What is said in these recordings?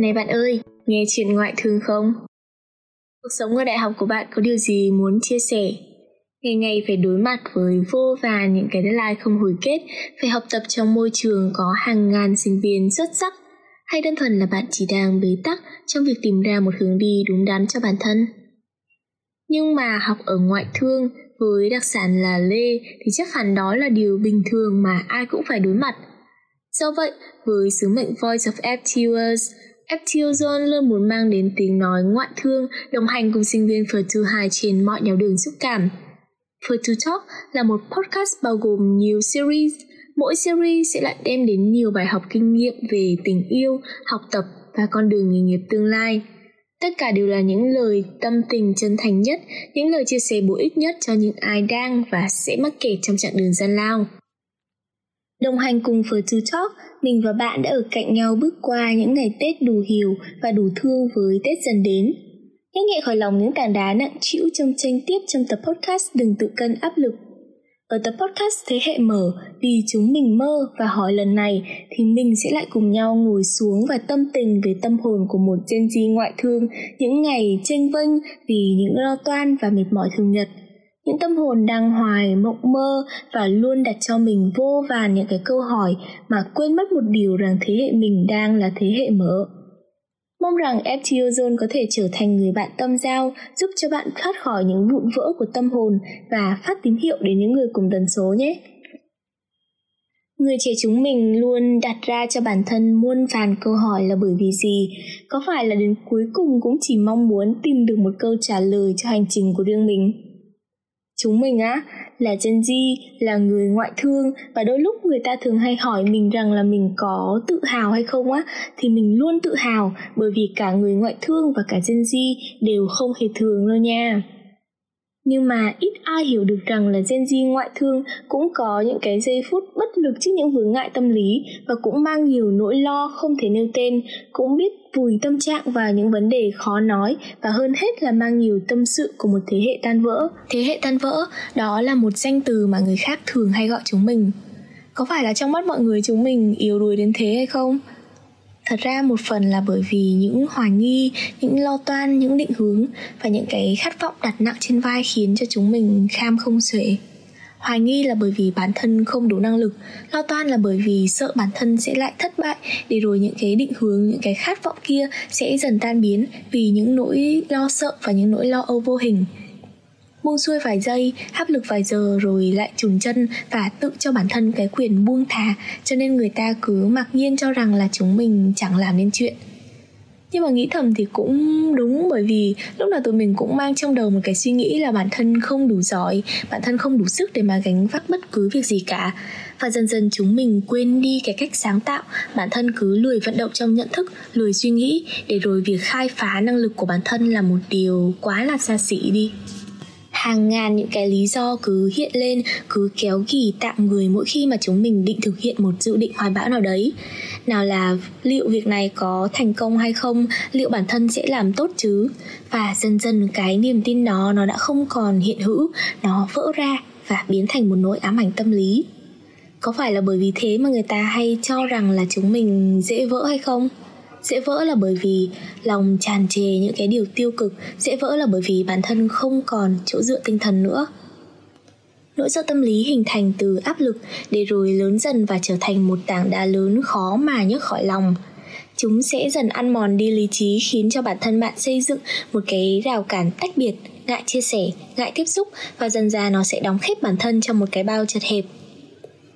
Này bạn ơi, nghe chuyện ngoại thương không? Cuộc sống ở đại học của bạn có điều gì muốn chia sẻ? Ngày ngày phải đối mặt với vô vàn những cái deadline không hồi kết, phải học tập trong môi trường có hàng ngàn sinh viên xuất sắc, hay đơn thuần là bạn chỉ đang bế tắc trong việc tìm ra một hướng đi đúng đắn cho bản thân? Nhưng mà học ở ngoại thương với đặc sản là lê thì chắc hẳn đó là điều bình thường mà ai cũng phải đối mặt. Do vậy, với sứ mệnh Voice of FTUers, Zone luôn muốn mang đến tiếng nói ngoại thương đồng hành cùng sinh viên First 2 trên mọi nẻo đường xúc cảm. First Talk là một podcast bao gồm nhiều series. Mỗi series sẽ lại đem đến nhiều bài học kinh nghiệm về tình yêu, học tập và con đường nghề nghiệp tương lai. Tất cả đều là những lời tâm tình chân thành nhất, những lời chia sẻ bổ ích nhất cho những ai đang và sẽ mắc kẹt trong chặng đường gian lao. Đồng hành cùng với To Talk, mình và bạn đã ở cạnh nhau bước qua những ngày Tết đủ hiểu và đủ thương với Tết dần đến. Nhắc nhẹ khỏi lòng những tảng đá nặng chịu trong tranh tiếp trong tập podcast đừng tự cân áp lực. Ở tập podcast thế hệ mở, vì chúng mình mơ và hỏi lần này thì mình sẽ lại cùng nhau ngồi xuống và tâm tình về tâm hồn của một Gen Z ngoại thương những ngày tranh vênh vì những lo toan và mệt mỏi thường nhật những tâm hồn đang hoài mộng mơ và luôn đặt cho mình vô vàn những cái câu hỏi mà quên mất một điều rằng thế hệ mình đang là thế hệ mở. Mong rằng FTO Zone có thể trở thành người bạn tâm giao, giúp cho bạn thoát khỏi những vụn vỡ của tâm hồn và phát tín hiệu đến những người cùng tần số nhé. Người trẻ chúng mình luôn đặt ra cho bản thân muôn vàn câu hỏi là bởi vì gì? Có phải là đến cuối cùng cũng chỉ mong muốn tìm được một câu trả lời cho hành trình của riêng mình? Chúng mình á, là Gen Z, là người ngoại thương và đôi lúc người ta thường hay hỏi mình rằng là mình có tự hào hay không á thì mình luôn tự hào bởi vì cả người ngoại thương và cả Gen Z đều không hề thường đâu nha. Nhưng mà ít ai hiểu được rằng là Gen Z ngoại thương cũng có những cái giây phút bất lực trước những vướng ngại tâm lý và cũng mang nhiều nỗi lo không thể nêu tên, cũng biết vùi tâm trạng vào những vấn đề khó nói và hơn hết là mang nhiều tâm sự của một thế hệ tan vỡ. Thế hệ tan vỡ, đó là một danh từ mà người khác thường hay gọi chúng mình. Có phải là trong mắt mọi người chúng mình yếu đuối đến thế hay không? Thật ra một phần là bởi vì những hoài nghi, những lo toan, những định hướng và những cái khát vọng đặt nặng trên vai khiến cho chúng mình kham không xuể. Hoài nghi là bởi vì bản thân không đủ năng lực, lo toan là bởi vì sợ bản thân sẽ lại thất bại, để rồi những cái định hướng, những cái khát vọng kia sẽ dần tan biến vì những nỗi lo sợ và những nỗi lo âu vô hình buông xuôi vài giây, áp lực vài giờ rồi lại trùng chân và tự cho bản thân cái quyền buông thả. Cho nên người ta cứ mặc nhiên cho rằng là chúng mình chẳng làm nên chuyện. Nhưng mà nghĩ thầm thì cũng đúng, bởi vì lúc nào tụi mình cũng mang trong đầu một cái suy nghĩ là bản thân không đủ giỏi, bản thân không đủ sức để mà gánh vác bất cứ việc gì cả. Và dần dần chúng mình quên đi cái cách sáng tạo, bản thân cứ lười vận động trong nhận thức, lười suy nghĩ để rồi việc khai phá năng lực của bản thân là một điều quá là xa xỉ đi hàng ngàn những cái lý do cứ hiện lên, cứ kéo kỳ tạm người mỗi khi mà chúng mình định thực hiện một dự định hoài bão nào đấy. Nào là liệu việc này có thành công hay không, liệu bản thân sẽ làm tốt chứ? Và dần dần cái niềm tin đó, nó đã không còn hiện hữu, nó vỡ ra và biến thành một nỗi ám ảnh tâm lý. Có phải là bởi vì thế mà người ta hay cho rằng là chúng mình dễ vỡ hay không? Dễ vỡ là bởi vì lòng tràn trề những cái điều tiêu cực. Dễ vỡ là bởi vì bản thân không còn chỗ dựa tinh thần nữa. Nỗi sợ tâm lý hình thành từ áp lực để rồi lớn dần và trở thành một tảng đá lớn khó mà nhấc khỏi lòng. Chúng sẽ dần ăn mòn đi lý trí, khiến cho bản thân bạn xây dựng một cái rào cản tách biệt, ngại chia sẻ, ngại tiếp xúc và dần ra nó sẽ đóng khép bản thân trong một cái bao chật hẹp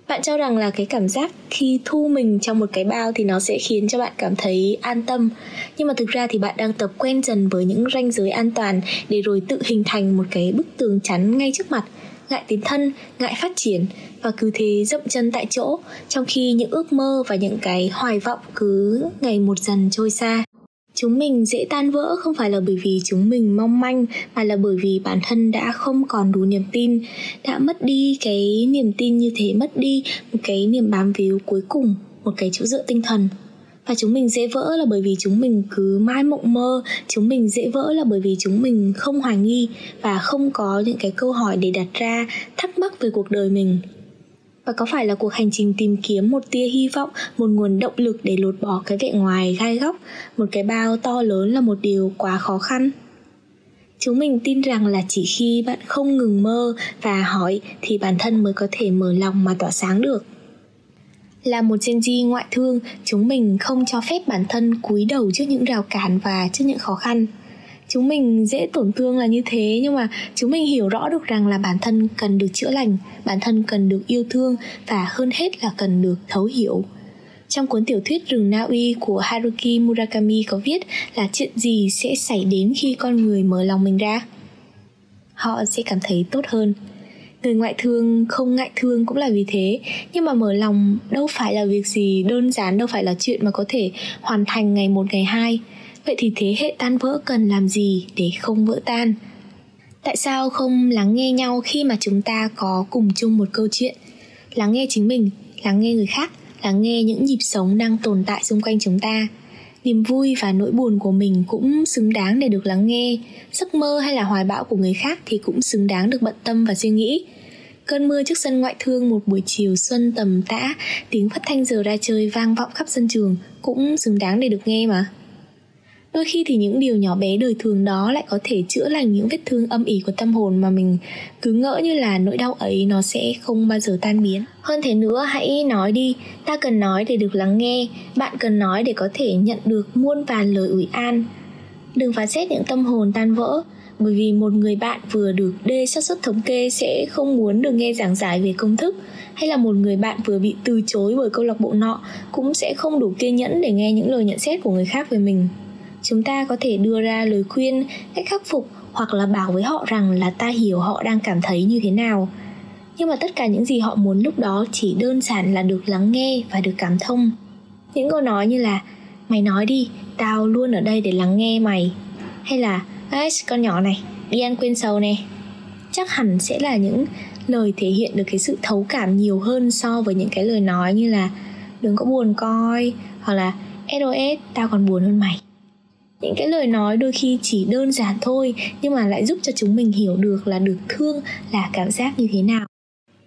bạn cho rằng là cái cảm giác khi thu mình trong một cái bao thì nó sẽ khiến cho bạn cảm thấy an tâm. Nhưng mà thực ra thì bạn đang tập quen dần với những ranh giới an toàn để rồi tự hình thành một cái bức tường chắn ngay trước mặt, ngại tiến thân, ngại phát triển và cứ thế dậm chân tại chỗ, trong khi những ước mơ và những cái hoài vọng cứ ngày một dần trôi xa chúng mình dễ tan vỡ không phải là bởi vì chúng mình mong manh, mà là bởi vì bản thân đã không còn đủ niềm tin. Đã mất đi cái niềm tin như thế, mất đi một cái niềm bám víu cuối cùng, một cái chỗ dựa tinh thần. Và chúng mình dễ vỡ là bởi vì chúng mình cứ mãi mộng mơ, chúng mình dễ vỡ là bởi vì chúng mình không hoài nghi và không có những cái câu hỏi để đặt ra thắc mắc về cuộc đời mình và có phải là cuộc hành trình tìm kiếm một tia hy vọng một nguồn động lực để lột bỏ cái vẻ ngoài gai góc? Một cái bao to lớn là một điều quá khó khăn. Chúng mình tin rằng là chỉ khi bạn không ngừng mơ và hỏi thì bản thân mới có thể mở lòng mà tỏa sáng được. Là một Gen Z ngoại thương, chúng mình không cho phép bản thân cúi đầu trước những rào cản và trước những khó khăn. Chúng mình dễ tổn thương là như thế nhưng mà chúng mình hiểu rõ được rằng là bản thân cần được chữa lành, bản thân cần được yêu thương và hơn hết là cần được thấu hiểu. Trong cuốn tiểu thuyết Rừng Na Uy của Haruki Murakami có viết là chuyện gì sẽ xảy đến khi con người mở lòng mình ra. Họ sẽ cảm thấy tốt hơn, người ngoại thương không ngại thương cũng là vì thế nhưng mà mở lòng đâu phải là việc gì đơn giản đâu phải là chuyện mà có thể hoàn thành ngày một ngày hai vậy thì thế hệ tan vỡ cần làm gì để không vỡ tan? Tại sao không lắng nghe nhau khi mà chúng ta có cùng chung một câu chuyện? Lắng nghe chính mình lắng nghe người khác lắng nghe những nhịp sống đang tồn tại xung quanh chúng ta. Niềm vui và nỗi buồn của mình cũng xứng đáng để được lắng nghe. Giấc mơ hay là hoài bão của người khác thì cũng xứng đáng được bận tâm và suy nghĩ. Cơn mưa trước sân ngoại thương một buổi chiều xuân tầm tã, tiếng phát thanh giờ ra chơi vang vọng khắp sân trường cũng xứng đáng để được nghe mà. Đôi khi thì những điều nhỏ bé đời thường đó lại có thể chữa lành những vết thương âm ỉ của tâm hồn mà mình cứ ngỡ như là nỗi đau ấy nó sẽ không bao giờ tan biến. Hơn thế nữa hãy nói đi, ta cần nói để được lắng nghe, bạn cần nói để có thể nhận được muôn vàn lời ủi an. Đừng phán xét những tâm hồn tan vỡ, bởi vì một người bạn vừa được đê xác suất thống kê sẽ không muốn được nghe giảng giải về công thức hay là một người bạn vừa bị từ chối bởi câu lạc bộ nọ cũng sẽ không đủ kiên nhẫn để nghe những lời nhận xét của người khác về mình chúng ta có thể đưa ra lời khuyên cách khắc phục hoặc là bảo với họ rằng là ta hiểu họ đang cảm thấy như thế nào. Nhưng mà tất cả những gì họ muốn lúc đó chỉ đơn giản là được lắng nghe và được cảm thông. Những câu nói như là mày nói đi tao luôn ở đây để lắng nghe mày. Hay là ấy con nhỏ này, đi ăn quên sầu nè. Chắc hẳn sẽ là những lời thể hiện được cái sự thấu cảm nhiều hơn so với những cái lời nói như là Đừng có buồn coi. Hoặc là SOS, tao còn buồn hơn mày những cái lời nói đôi khi chỉ đơn giản thôi, nhưng mà lại giúp cho chúng mình hiểu được là được thương là cảm giác như thế nào.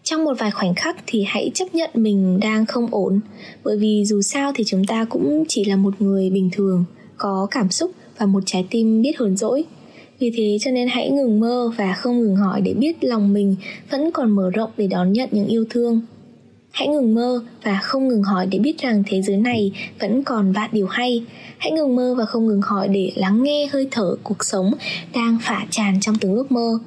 Trong một vài khoảnh khắc thì hãy chấp nhận mình đang không ổn, bởi vì dù sao thì chúng ta cũng chỉ là một người bình thường, có cảm xúc và một trái tim biết hờn dỗi. Vì thế cho nên hãy ngừng mơ và không ngừng hỏi để biết lòng mình vẫn còn mở rộng để đón nhận những yêu thương hãy ngừng mơ và không ngừng hỏi để biết rằng thế giới này vẫn còn vạn điều hay. Hãy ngừng mơ và không ngừng hỏi để lắng nghe hơi thở cuộc sống đang phả tràn trong từng ước mơ.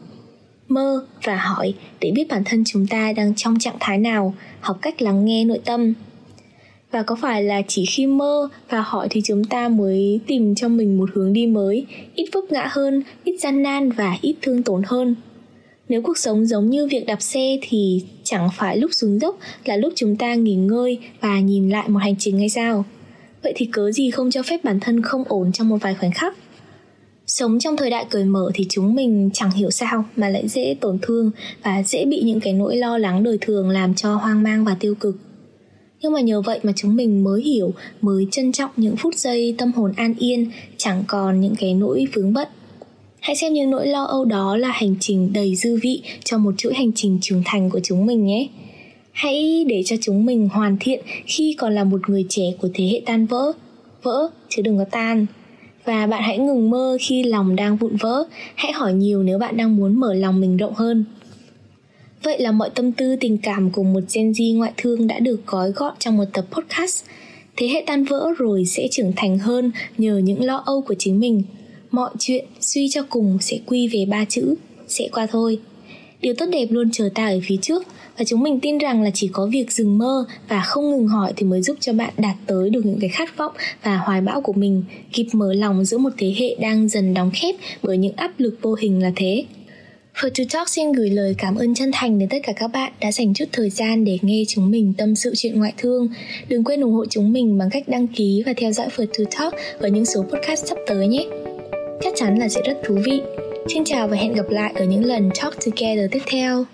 Mơ và hỏi để biết bản thân chúng ta đang trong trạng thái nào, học cách lắng nghe nội tâm. Và có phải là chỉ khi mơ và hỏi thì chúng ta mới tìm cho mình một hướng đi mới, ít vấp ngã hơn, ít gian nan và ít thương tổn hơn? Nếu cuộc sống giống như việc đạp xe thì chẳng phải lúc xuống dốc là lúc chúng ta nghỉ ngơi và nhìn lại một hành trình hay sao? Vậy thì cớ gì không cho phép bản thân không ổn trong một vài khoảnh khắc? Sống trong thời đại cởi mở thì chúng mình chẳng hiểu sao mà lại dễ tổn thương và dễ bị những cái nỗi lo lắng đời thường làm cho hoang mang và tiêu cực. Nhưng mà nhờ vậy mà chúng mình mới hiểu, mới trân trọng những phút giây tâm hồn an yên, chẳng còn những cái nỗi vướng bận hãy xem những nỗi lo âu đó là hành trình đầy dư vị cho một chuỗi hành trình trưởng thành của chúng mình nhé hãy để cho chúng mình hoàn thiện khi còn là một người trẻ của thế hệ tan vỡ vỡ chứ đừng có tan và bạn hãy ngừng mơ khi lòng đang vụn vỡ hãy hỏi nhiều nếu bạn đang muốn mở lòng mình rộng hơn Vậy là mọi tâm tư, tình cảm của một Gen Z ngoại thương đã được gói gọn trong một tập podcast. Thế hệ tan vỡ rồi sẽ trưởng thành hơn nhờ những lo âu của chính mình. Mọi chuyện suy cho cùng sẽ quy về ba chữ, sẽ qua thôi. Điều tốt đẹp luôn chờ ta ở phía trước và chúng mình tin rằng là chỉ có việc dừng mơ và không ngừng hỏi thì mới giúp cho bạn đạt tới được những cái khát vọng và hoài bão của mình, kịp mở lòng giữa một thế hệ đang dần đóng khép bởi những áp lực vô hình là thế. For To Talk xin gửi lời cảm ơn chân thành đến tất cả các bạn đã dành chút thời gian để nghe chúng mình tâm sự chuyện ngoại thương. Đừng quên ủng hộ chúng mình bằng cách đăng ký và theo dõi For To Talk ở những số podcast sắp tới nhé. Chắn là sẽ rất thú vị. Xin chào và hẹn gặp lại ở những lần Talk Together tiếp theo.